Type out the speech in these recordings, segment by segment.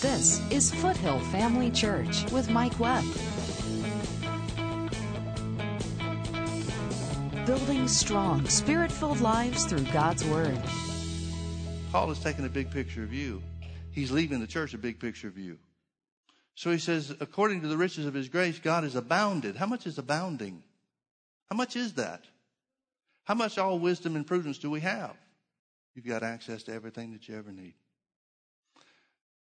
This is Foothill Family Church with Mike Webb. Building strong, spirit filled lives through God's Word. Paul is taking a big picture of you. He's leaving the church a big picture of you. So he says, according to the riches of his grace, God is abounded. How much is abounding? How much is that? How much all wisdom and prudence do we have? You've got access to everything that you ever need.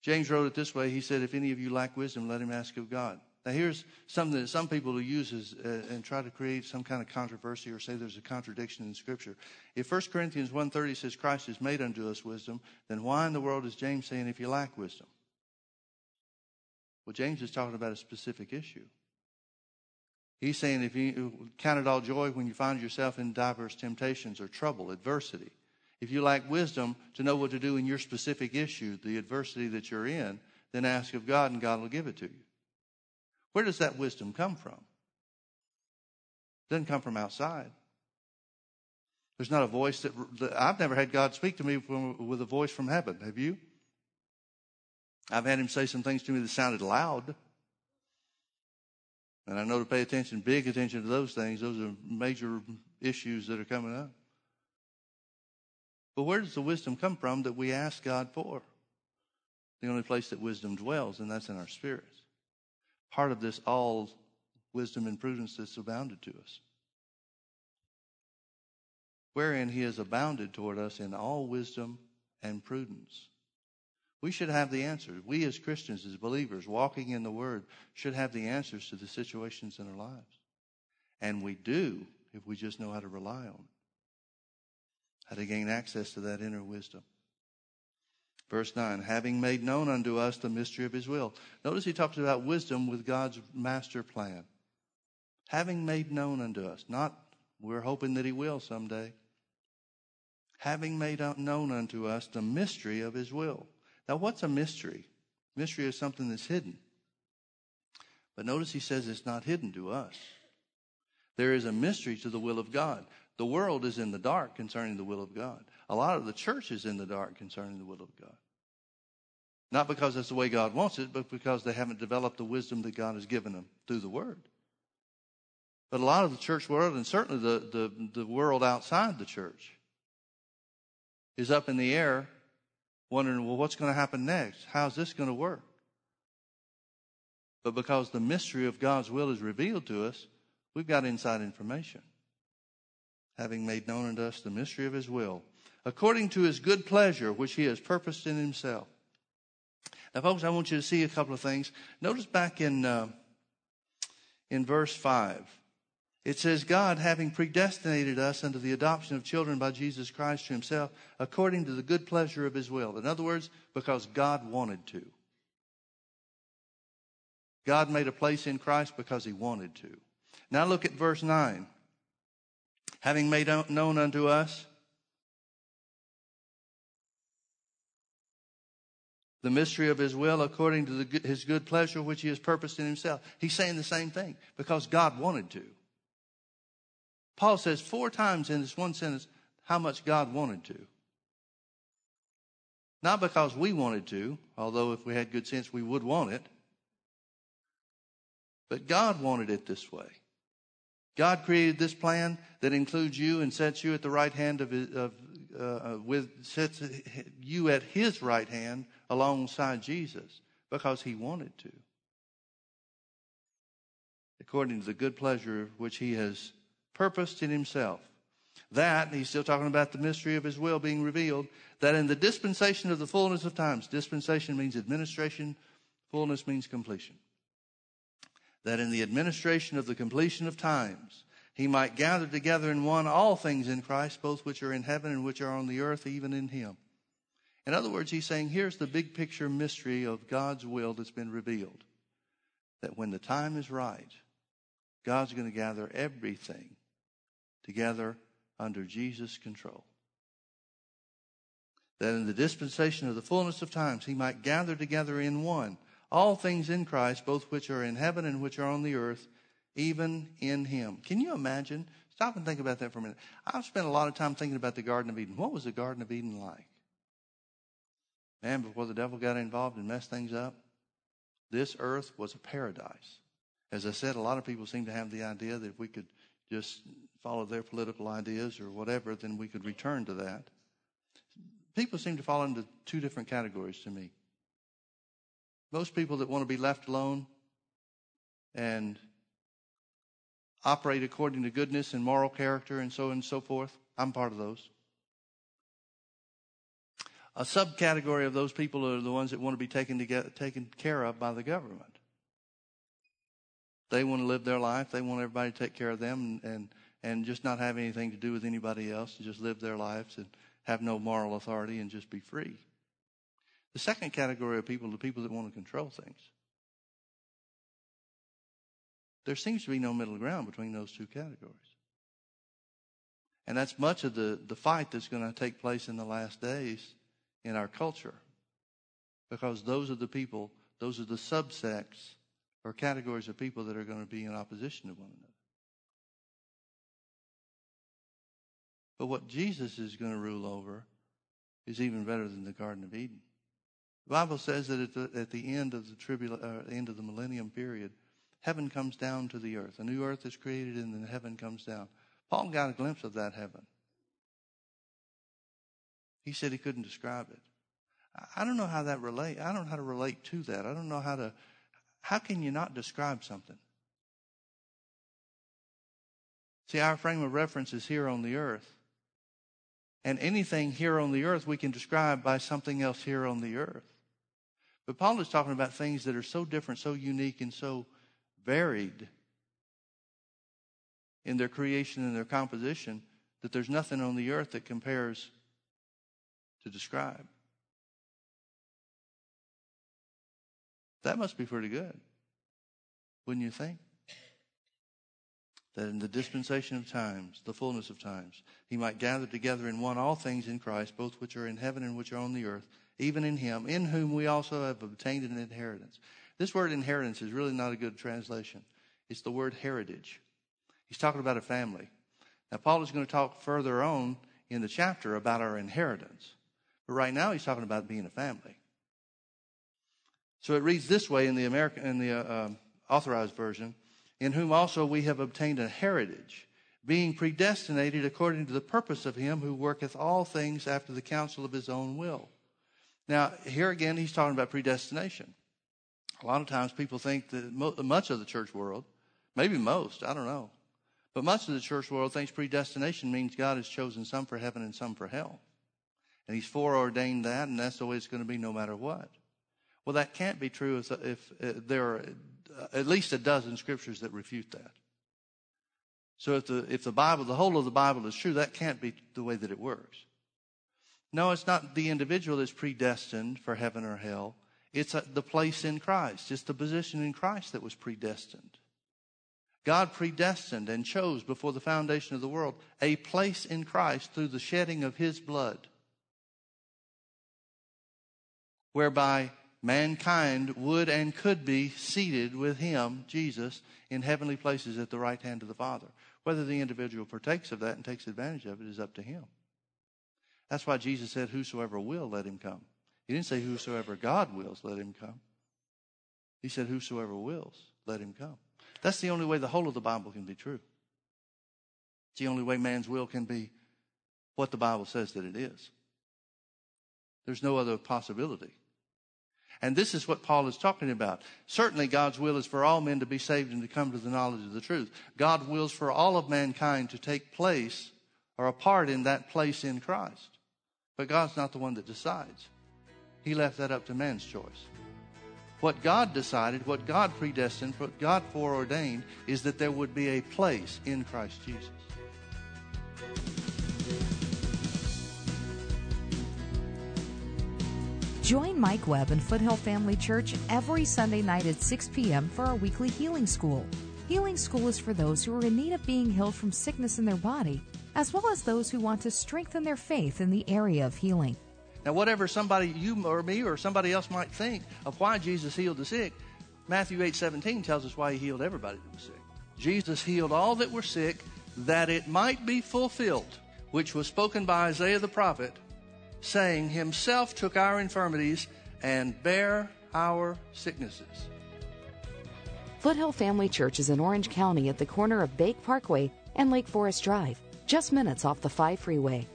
James wrote it this way. He said, if any of you lack wisdom, let him ask of God. Now, here's something that some people use as, uh, and try to create some kind of controversy or say there's a contradiction in Scripture. If 1 Corinthians 1.30 says Christ has made unto us wisdom, then why in the world is James saying if you lack wisdom? Well, James is talking about a specific issue. He's saying if you count it all joy when you find yourself in diverse temptations or trouble, adversity. If you lack wisdom to know what to do in your specific issue, the adversity that you're in, then ask of God and God will give it to you. Where does that wisdom come from? It doesn't come from outside. There's not a voice that, I've never had God speak to me from, with a voice from heaven. Have you? I've had him say some things to me that sounded loud. And I know to pay attention, big attention to those things. Those are major issues that are coming up. But where does the wisdom come from that we ask God for? The only place that wisdom dwells, and that's in our spirits part of this all wisdom and prudence that's abounded to us. Wherein he has abounded toward us in all wisdom and prudence. We should have the answers. We as Christians, as believers, walking in the Word, should have the answers to the situations in our lives. And we do if we just know how to rely on it, how to gain access to that inner wisdom. Verse 9, having made known unto us the mystery of his will. Notice he talks about wisdom with God's master plan. Having made known unto us, not we're hoping that he will someday. Having made known unto us the mystery of his will. Now, what's a mystery? Mystery is something that's hidden. But notice he says it's not hidden to us. There is a mystery to the will of God. The world is in the dark concerning the will of God. A lot of the church is in the dark concerning the will of God. Not because that's the way God wants it, but because they haven't developed the wisdom that God has given them through the Word. But a lot of the church world, and certainly the, the, the world outside the church, is up in the air wondering, well, what's going to happen next? How's this going to work? But because the mystery of God's will is revealed to us, we've got inside information. Having made known unto us the mystery of his will, according to his good pleasure, which he has purposed in himself. Now, folks, I want you to see a couple of things. Notice back in, uh, in verse 5, it says, God, having predestinated us unto the adoption of children by Jesus Christ to himself, according to the good pleasure of his will. In other words, because God wanted to. God made a place in Christ because he wanted to. Now look at verse 9. Having made known unto us the mystery of his will according to the, his good pleasure which he has purposed in himself. He's saying the same thing because God wanted to. Paul says four times in this one sentence how much God wanted to. Not because we wanted to, although if we had good sense we would want it, but God wanted it this way. God created this plan that includes you and sets you at the right hand of, of uh, uh, with sets you at His right hand alongside Jesus because he wanted to. According to the good pleasure which he has purposed in himself. That, he's still talking about the mystery of his will being revealed, that in the dispensation of the fullness of times, dispensation means administration, fullness means completion. That in the administration of the completion of times, he might gather together in one all things in Christ, both which are in heaven and which are on the earth, even in him. In other words, he's saying here's the big picture mystery of God's will that's been revealed. That when the time is right, God's going to gather everything together under Jesus' control. That in the dispensation of the fullness of times, he might gather together in one all things in Christ, both which are in heaven and which are on the earth, even in him. Can you imagine? Stop and think about that for a minute. I've spent a lot of time thinking about the Garden of Eden. What was the Garden of Eden like? Man, before the devil got involved and messed things up, this earth was a paradise. As I said, a lot of people seem to have the idea that if we could just follow their political ideas or whatever, then we could return to that. People seem to fall into two different categories to me. Most people that want to be left alone and operate according to goodness and moral character and so on and so forth, I'm part of those. A subcategory of those people are the ones that want to be taken, taken care of by the government. They want to live their life. They want everybody to take care of them and, and, and just not have anything to do with anybody else and just live their lives and have no moral authority and just be free. The second category of people are the people that want to control things. There seems to be no middle ground between those two categories. And that's much of the, the fight that's going to take place in the last days in our culture. Because those are the people, those are the subsects or categories of people that are going to be in opposition to one another. But what Jesus is going to rule over is even better than the Garden of Eden. The Bible says that at the, at the end of the tribula- uh, end of the millennium period, heaven comes down to the earth. A new earth is created, and then heaven comes down. Paul got a glimpse of that heaven. He said he couldn't describe it. I don't know how that relate. I don't know how to relate to that. I don't know how to. How can you not describe something? See, our frame of reference is here on the earth. And anything here on the earth we can describe by something else here on the earth. But Paul is talking about things that are so different, so unique, and so varied in their creation and their composition that there's nothing on the earth that compares to describe. That must be pretty good, wouldn't you think? That in the dispensation of times, the fullness of times, he might gather together in one all things in Christ, both which are in heaven and which are on the earth, even in him, in whom we also have obtained an inheritance. This word inheritance is really not a good translation. It's the word heritage. He's talking about a family. Now, Paul is going to talk further on in the chapter about our inheritance. But right now, he's talking about being a family. So it reads this way in the American, in the uh, um, authorized version: "In whom also we have obtained a heritage, being predestinated according to the purpose of Him who worketh all things after the counsel of His own will." Now, here again, he's talking about predestination. A lot of times, people think that much of the church world, maybe most, I don't know, but much of the church world thinks predestination means God has chosen some for heaven and some for hell. And he's foreordained that, and that's the way it's going to be no matter what. Well, that can't be true if, if uh, there are at least a dozen scriptures that refute that. So if the, if the Bible, the whole of the Bible is true, that can't be the way that it works. No, it's not the individual that's predestined for heaven or hell. It's a, the place in Christ. It's the position in Christ that was predestined. God predestined and chose before the foundation of the world a place in Christ through the shedding of his blood whereby mankind would and could be seated with him, Jesus, in heavenly places at the right hand of the Father. Whether the individual partakes of that and takes advantage of it is up to him. That's why Jesus said, Whosoever will, let him come. He didn't say, Whosoever God wills, let him come. He said, Whosoever wills, let him come. That's the only way the whole of the Bible can be true. It's the only way man's will can be what the Bible says that it is. There's no other possibility. And this is what Paul is talking about. Certainly, God's will is for all men to be saved and to come to the knowledge of the truth. God wills for all of mankind to take place or a part in that place in Christ. But God's not the one that decides. He left that up to man's choice. What God decided, what God predestined, what God foreordained is that there would be a place in Christ Jesus. Join Mike Webb and Foothill Family Church every Sunday night at 6 p.m. for our weekly healing school. Healing school is for those who are in need of being healed from sickness in their body, as well as those who want to strengthen their faith in the area of healing. Now, whatever somebody, you or me or somebody else might think of why Jesus healed the sick, Matthew 8 17 tells us why he healed everybody that was sick. Jesus healed all that were sick that it might be fulfilled, which was spoken by Isaiah the prophet saying, Himself took our infirmities and bare our sicknesses. Foothill Family Church is in Orange County at the corner of Bake Parkway and Lake Forest Drive, just minutes off the 5 freeway.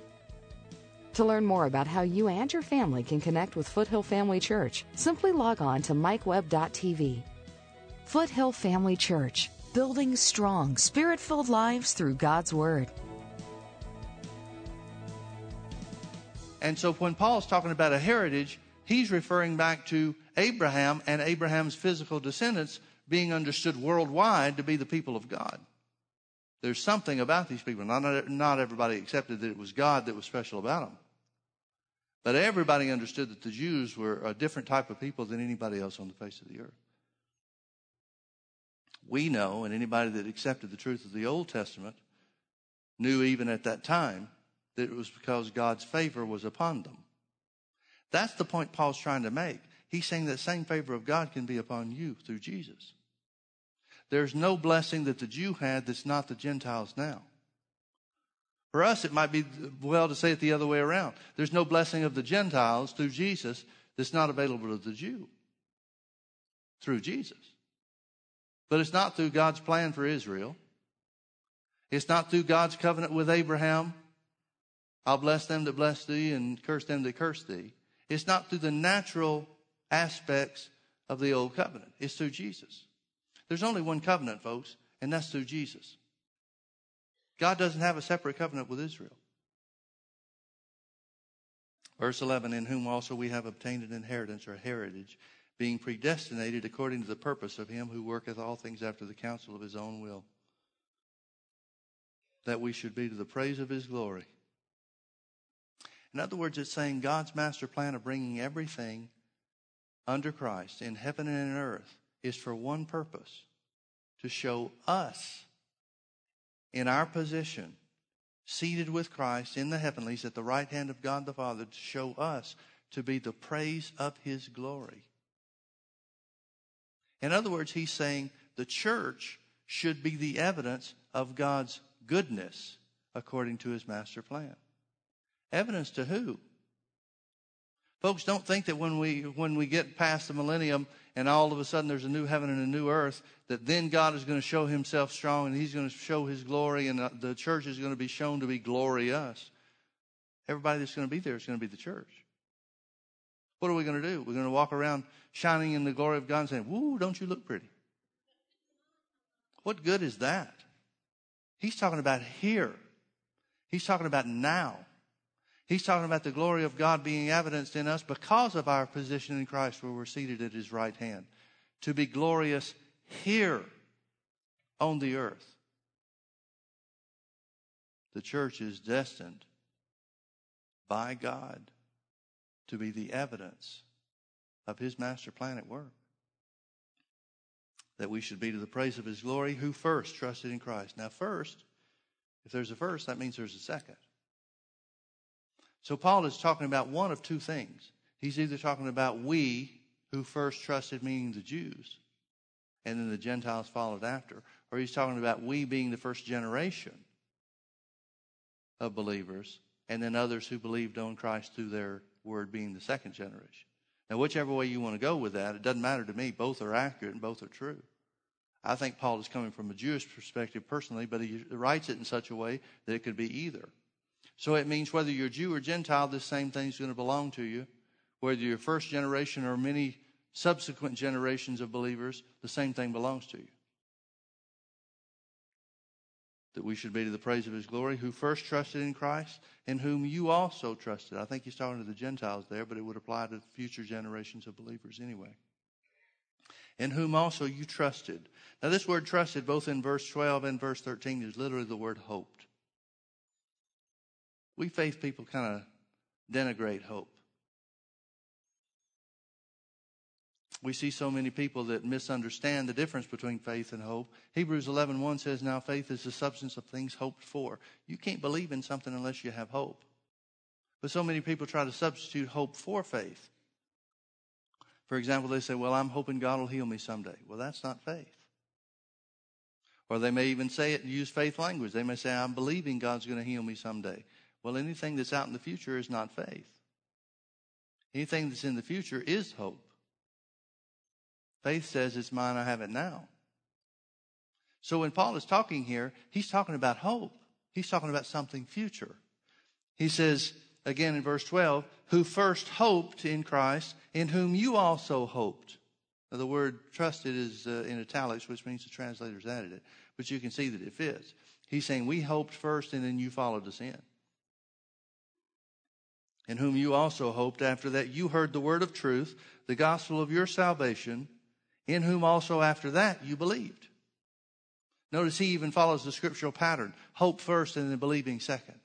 To learn more about how you and your family can connect with Foothill Family Church, simply log on to mikewebb.tv. Foothill Family Church, building strong, spirit filled lives through God's Word. And so when Paul's talking about a heritage, he's referring back to Abraham and Abraham's physical descendants being understood worldwide to be the people of God. There's something about these people. Not, not everybody accepted that it was God that was special about them. But everybody understood that the Jews were a different type of people than anybody else on the face of the earth. We know, and anybody that accepted the truth of the Old Testament knew even at that time that it was because God's favor was upon them. That's the point Paul's trying to make. He's saying that same favor of God can be upon you through Jesus. There's no blessing that the Jew had that's not the Gentiles now. For us, it might be well to say it the other way around. There's no blessing of the Gentiles through Jesus that's not available to the Jew through Jesus. But it's not through God's plan for Israel. It's not through God's covenant with Abraham I'll bless them that bless thee and curse them that curse thee. It's not through the natural aspects of the old covenant. It's through Jesus. There's only one covenant, folks, and that's through Jesus. God doesn't have a separate covenant with Israel. Verse 11, in whom also we have obtained an inheritance or heritage, being predestinated according to the purpose of him who worketh all things after the counsel of his own will, that we should be to the praise of his glory. In other words, it's saying God's master plan of bringing everything under Christ in heaven and in earth is for one purpose to show us in our position, seated with Christ in the heavenlies at the right hand of God the Father, to show us to be the praise of his glory. In other words, he's saying the church should be the evidence of God's goodness according to his master plan. Evidence to who? Folks, don't think that when we when we get past the millennium and all of a sudden there's a new heaven and a new earth, that then God is going to show Himself strong and He's going to show His glory, and uh, the church is going to be shown to be glorious. Everybody that's going to be there is going to be the church. What are we going to do? We're going to walk around shining in the glory of God and saying, "Woo, don't you look pretty?" What good is that? He's talking about here. He's talking about now. He's talking about the glory of God being evidenced in us because of our position in Christ where we're seated at his right hand. To be glorious here on the earth. The church is destined by God to be the evidence of his master plan at work. That we should be to the praise of his glory who first trusted in Christ. Now, first, if there's a first, that means there's a second. So Paul is talking about one of two things. He's either talking about we who first trusted, meaning the Jews, and then the Gentiles followed after, or he's talking about we being the first generation of believers, and then others who believed on Christ through their word being the second generation. Now, whichever way you want to go with that, it doesn't matter to me. Both are accurate and both are true. I think Paul is coming from a Jewish perspective personally, but he writes it in such a way that it could be either. So it means whether you're Jew or Gentile, this same thing is going to belong to you. Whether you're first generation or many subsequent generations of believers, the same thing belongs to you. That we should be to the praise of his glory, who first trusted in Christ, in whom you also trusted. I think he's talking to the Gentiles there, but it would apply to future generations of believers anyway. In whom also you trusted. Now, this word trusted, both in verse 12 and verse 13, is literally the word hoped. We faith people kind of denigrate hope. We see so many people that misunderstand the difference between faith and hope. Hebrews 11:1 says, "Now faith is the substance of things hoped for." You can't believe in something unless you have hope. But so many people try to substitute hope for faith. For example, they say, "Well, I'm hoping God will heal me someday." Well, that's not faith. Or they may even say it and use faith language. They may say, "I'm believing God's going to heal me someday." Well, anything that's out in the future is not faith. Anything that's in the future is hope. Faith says it's mine, I have it now. So when Paul is talking here, he's talking about hope. He's talking about something future. He says, again in verse 12, who first hoped in Christ, in whom you also hoped. Now, the word trusted is uh, in italics, which means the translators added it, but you can see that it fits. He's saying, We hoped first, and then you followed us in. In whom you also hoped after that you heard the word of truth, the gospel of your salvation, in whom also after that you believed. Notice he even follows the scriptural pattern hope first and then believing second.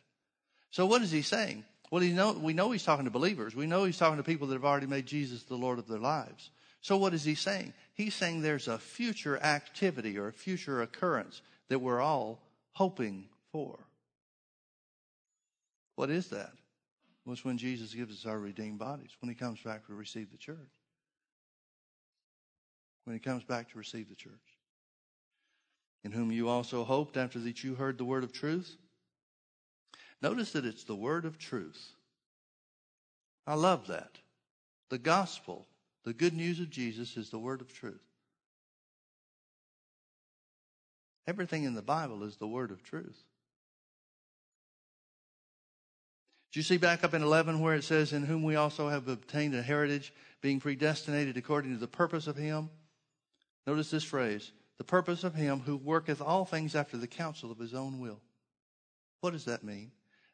So, what is he saying? Well, know, we know he's talking to believers. We know he's talking to people that have already made Jesus the Lord of their lives. So, what is he saying? He's saying there's a future activity or a future occurrence that we're all hoping for. What is that? Well, it's when Jesus gives us our redeemed bodies, when he comes back to receive the church. When he comes back to receive the church. In whom you also hoped after that you heard the word of truth Notice that it's the word of truth. I love that. The gospel, the good news of Jesus, is the word of truth. Everything in the Bible is the word of truth. Do you see back up in 11 where it says, In whom we also have obtained a heritage, being predestinated according to the purpose of Him? Notice this phrase the purpose of Him who worketh all things after the counsel of His own will. What does that mean?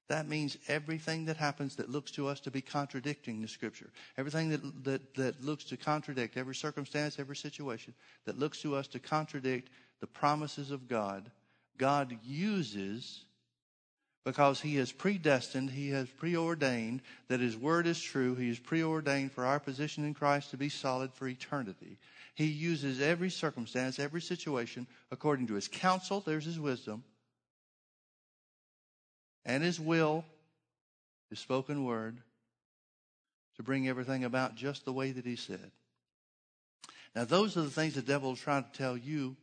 That means everything that happens that looks to us to be contradicting the scripture, everything that, that, that looks to contradict every circumstance, every situation, that looks to us to contradict the promises of God, God uses because He has predestined, He has preordained that His word is true. He has preordained for our position in Christ to be solid for eternity. He uses every circumstance, every situation according to His counsel, there's His wisdom, and His will, His spoken word, to bring everything about just the way that He said. Now, those are the things the devil is trying to tell you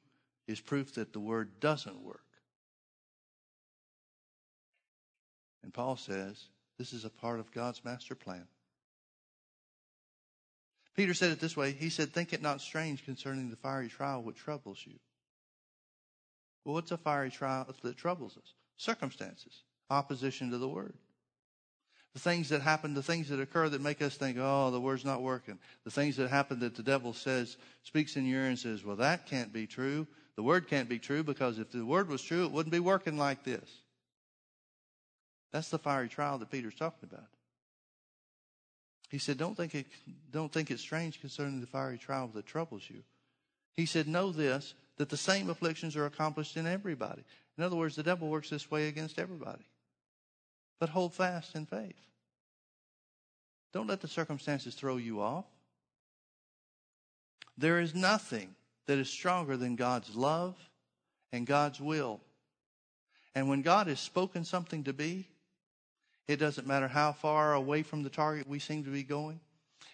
is proof that the word doesn't work. And Paul says this is a part of God's master plan. Peter said it this way He said, Think it not strange concerning the fiery trial which troubles you. Well, what's a fiery trial that troubles us? Circumstances opposition to the word. The things that happen, the things that occur that make us think, oh, the word's not working. The things that happen that the devil says, speaks in your ear and says, well, that can't be true. The word can't be true because if the word was true, it wouldn't be working like this. That's the fiery trial that Peter's talking about. He said, don't think it, don't think it's strange concerning the fiery trial that troubles you. He said, know this, that the same afflictions are accomplished in everybody. In other words, the devil works this way against everybody but hold fast in faith. Don't let the circumstances throw you off. There is nothing that is stronger than God's love and God's will. And when God has spoken something to be, it doesn't matter how far away from the target we seem to be going.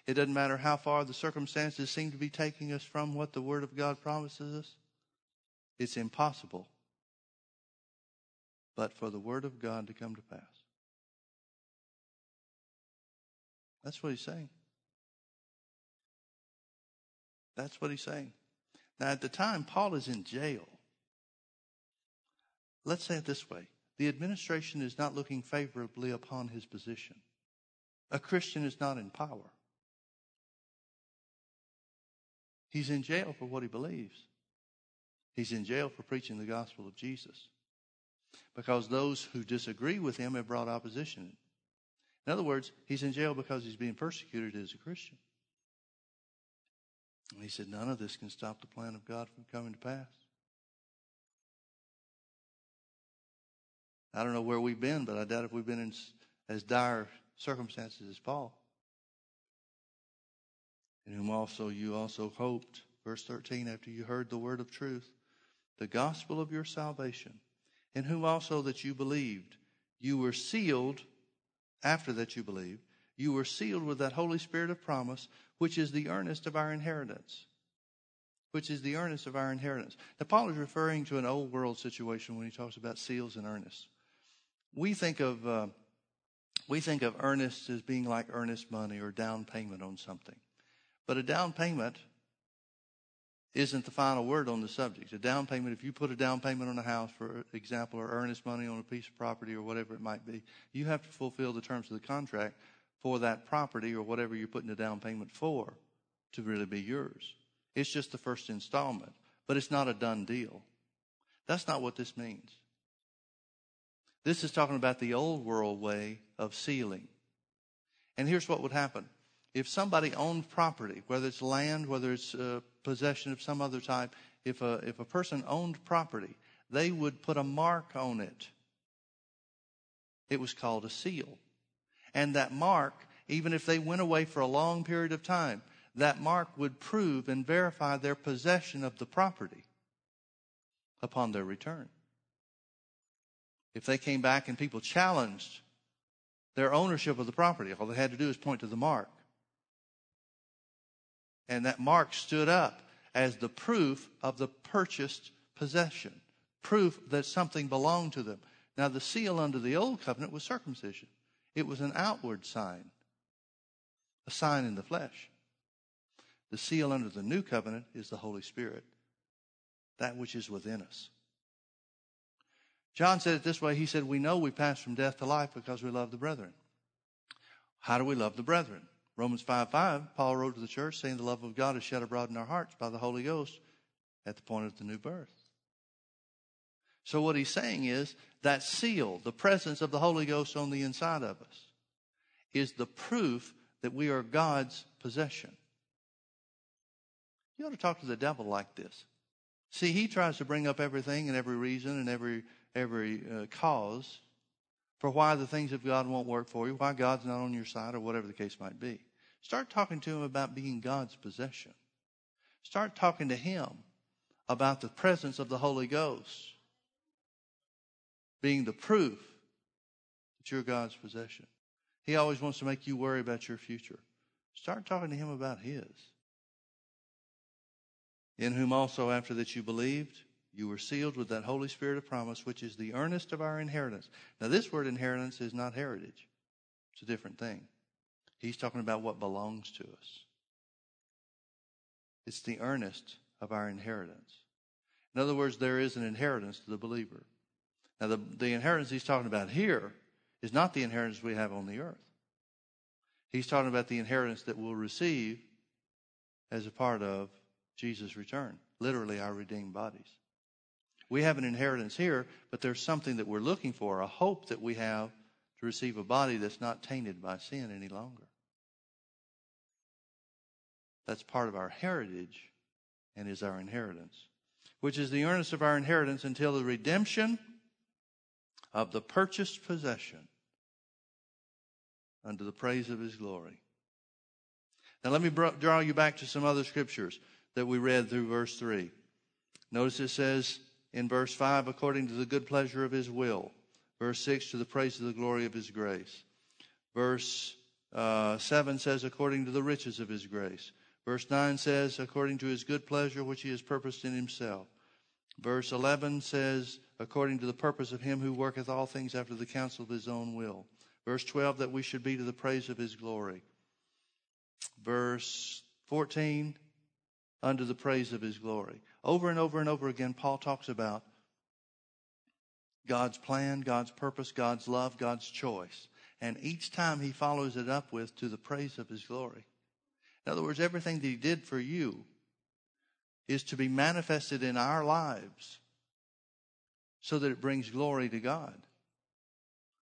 It doesn't matter how far the circumstances seem to be taking us from what the Word of God promises us. It's impossible but for the Word of God to come to pass. That's what he's saying. That's what he's saying. Now, at the time, Paul is in jail. Let's say it this way the administration is not looking favorably upon his position. A Christian is not in power. He's in jail for what he believes. He's in jail for preaching the gospel of Jesus. Because those who disagree with him have brought opposition. In other words, he's in jail because he's being persecuted as a Christian. And he said, None of this can stop the plan of God from coming to pass. I don't know where we've been, but I doubt if we've been in as dire circumstances as Paul. In whom also you also hoped, verse 13, after you heard the word of truth, the gospel of your salvation, in whom also that you believed, you were sealed after that you believed, you were sealed with that Holy Spirit of promise, which is the earnest of our inheritance. Which is the earnest of our inheritance. Now, Paul is referring to an old world situation when he talks about seals and earnest. We think of uh, we think of earnest as being like earnest money or down payment on something. But a down payment isn't the final word on the subject. A down payment, if you put a down payment on a house, for example, or earnest money on a piece of property or whatever it might be, you have to fulfill the terms of the contract for that property or whatever you're putting a down payment for to really be yours. It's just the first installment, but it's not a done deal. That's not what this means. This is talking about the old world way of sealing. And here's what would happen. If somebody owned property, whether it's land, whether it's a possession of some other type, if a, if a person owned property, they would put a mark on it. It was called a seal. And that mark, even if they went away for a long period of time, that mark would prove and verify their possession of the property upon their return. If they came back and people challenged their ownership of the property, all they had to do is point to the mark. And that mark stood up as the proof of the purchased possession, proof that something belonged to them. Now, the seal under the old covenant was circumcision, it was an outward sign, a sign in the flesh. The seal under the new covenant is the Holy Spirit, that which is within us. John said it this way He said, We know we pass from death to life because we love the brethren. How do we love the brethren? Romans 5 5, Paul wrote to the church saying, The love of God is shed abroad in our hearts by the Holy Ghost at the point of the new birth. So, what he's saying is that seal, the presence of the Holy Ghost on the inside of us, is the proof that we are God's possession. You ought to talk to the devil like this. See, he tries to bring up everything and every reason and every every uh, cause for why the things of God won't work for you, why God's not on your side, or whatever the case might be. Start talking to him about being God's possession. Start talking to him about the presence of the Holy Ghost being the proof that you're God's possession. He always wants to make you worry about your future. Start talking to him about his. In whom also, after that you believed, you were sealed with that Holy Spirit of promise, which is the earnest of our inheritance. Now, this word inheritance is not heritage, it's a different thing. He's talking about what belongs to us. It's the earnest of our inheritance. In other words, there is an inheritance to the believer. Now, the, the inheritance he's talking about here is not the inheritance we have on the earth. He's talking about the inheritance that we'll receive as a part of Jesus' return, literally, our redeemed bodies. We have an inheritance here, but there's something that we're looking for, a hope that we have to receive a body that's not tainted by sin any longer. That's part of our heritage and is our inheritance, which is the earnest of our inheritance until the redemption of the purchased possession unto the praise of his glory. Now, let me draw you back to some other scriptures that we read through verse 3. Notice it says, in verse 5, according to the good pleasure of his will. Verse 6, to the praise of the glory of his grace. Verse uh, 7 says, according to the riches of his grace. Verse 9 says, according to his good pleasure which he has purposed in himself. Verse 11 says, according to the purpose of him who worketh all things after the counsel of his own will. Verse 12, that we should be to the praise of his glory. Verse 14, unto the praise of his glory. Over and over and over again, Paul talks about God's plan, God's purpose, God's love, God's choice. And each time he follows it up with to the praise of his glory. In other words, everything that he did for you is to be manifested in our lives so that it brings glory to God.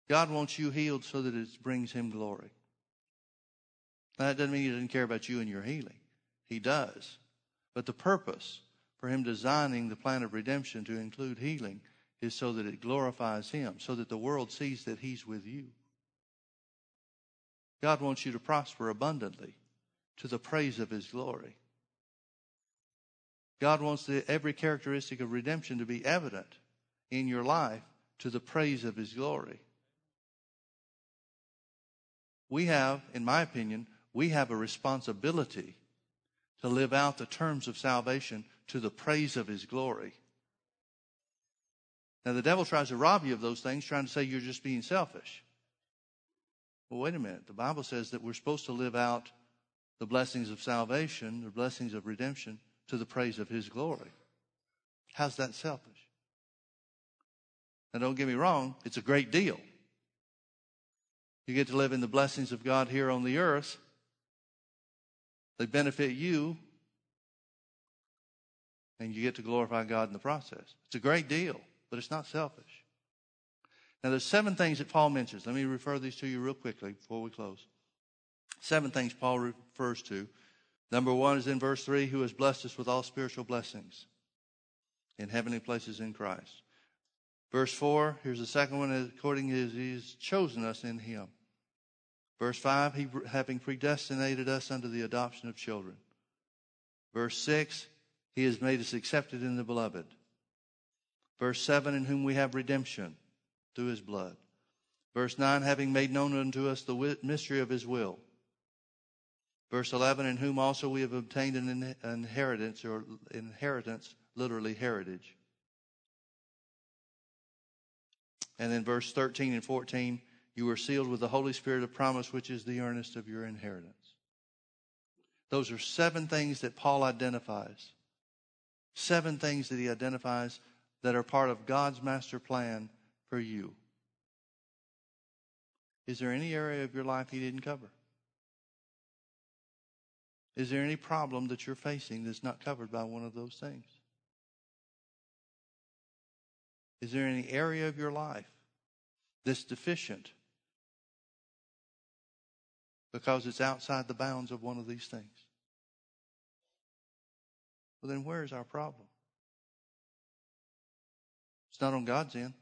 God wants you healed so that it brings him glory. Now, that doesn't mean he doesn't care about you and your healing. He does. But the purpose for him designing the plan of redemption to include healing is so that it glorifies him, so that the world sees that he's with you. God wants you to prosper abundantly to the praise of his glory. God wants the, every characteristic of redemption to be evident in your life to the praise of his glory. We have, in my opinion, we have a responsibility to live out the terms of salvation to the praise of his glory. Now, the devil tries to rob you of those things, trying to say you're just being selfish. Well, wait a minute. The Bible says that we're supposed to live out the blessings of salvation, the blessings of redemption, to the praise of His glory. How's that selfish? Now, don't get me wrong, it's a great deal. You get to live in the blessings of God here on the earth. They benefit you, and you get to glorify God in the process. It's a great deal, but it's not selfish. Now, there's seven things that Paul mentions. Let me refer these to you real quickly before we close. Seven things Paul refers to. Number one is in verse 3 who has blessed us with all spiritual blessings in heavenly places in Christ. Verse 4, here's the second one, according his, he's chosen us in him. Verse 5, he having predestinated us unto the adoption of children. Verse 6, he has made us accepted in the beloved. Verse 7, in whom we have redemption through his blood. Verse 9, having made known unto us the mystery of his will. Verse 11, in whom also we have obtained an inheritance, or inheritance, literally heritage. And then verse 13 and 14, you are sealed with the Holy Spirit of promise, which is the earnest of your inheritance. Those are seven things that Paul identifies. Seven things that he identifies that are part of God's master plan for you. Is there any area of your life he didn't cover? Is there any problem that you're facing that's not covered by one of those things? Is there any area of your life that's deficient because it's outside the bounds of one of these things? Well, then where's our problem? It's not on God's end.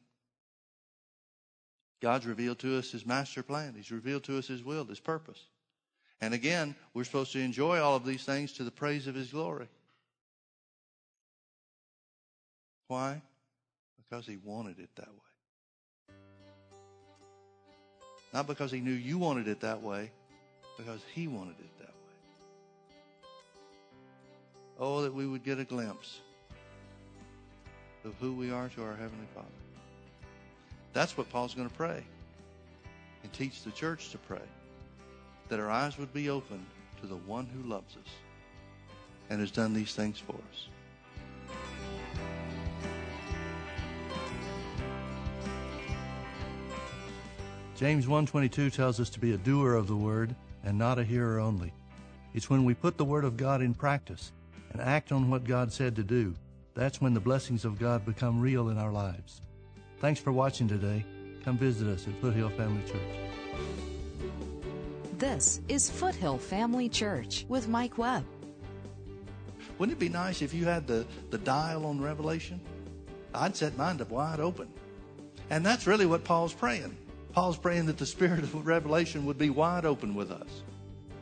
God's revealed to us His master plan. He's revealed to us His will, His purpose. And again, we're supposed to enjoy all of these things to the praise of His glory. Why? Because He wanted it that way. Not because He knew you wanted it that way, because He wanted it Oh, that we would get a glimpse of who we are to our Heavenly Father. That's what Paul's going to pray and teach the church to pray that our eyes would be opened to the one who loves us and has done these things for us. James 1:22 tells us to be a doer of the word and not a hearer only. It's when we put the word of God in practice and act on what God said to do, that's when the blessings of God become real in our lives. Thanks for watching today. Come visit us at Foothill Family Church. This is Foothill Family Church with Mike Webb. Wouldn't it be nice if you had the, the dial on Revelation? I'd set mine to wide open. And that's really what Paul's praying. Paul's praying that the spirit of revelation would be wide open with us.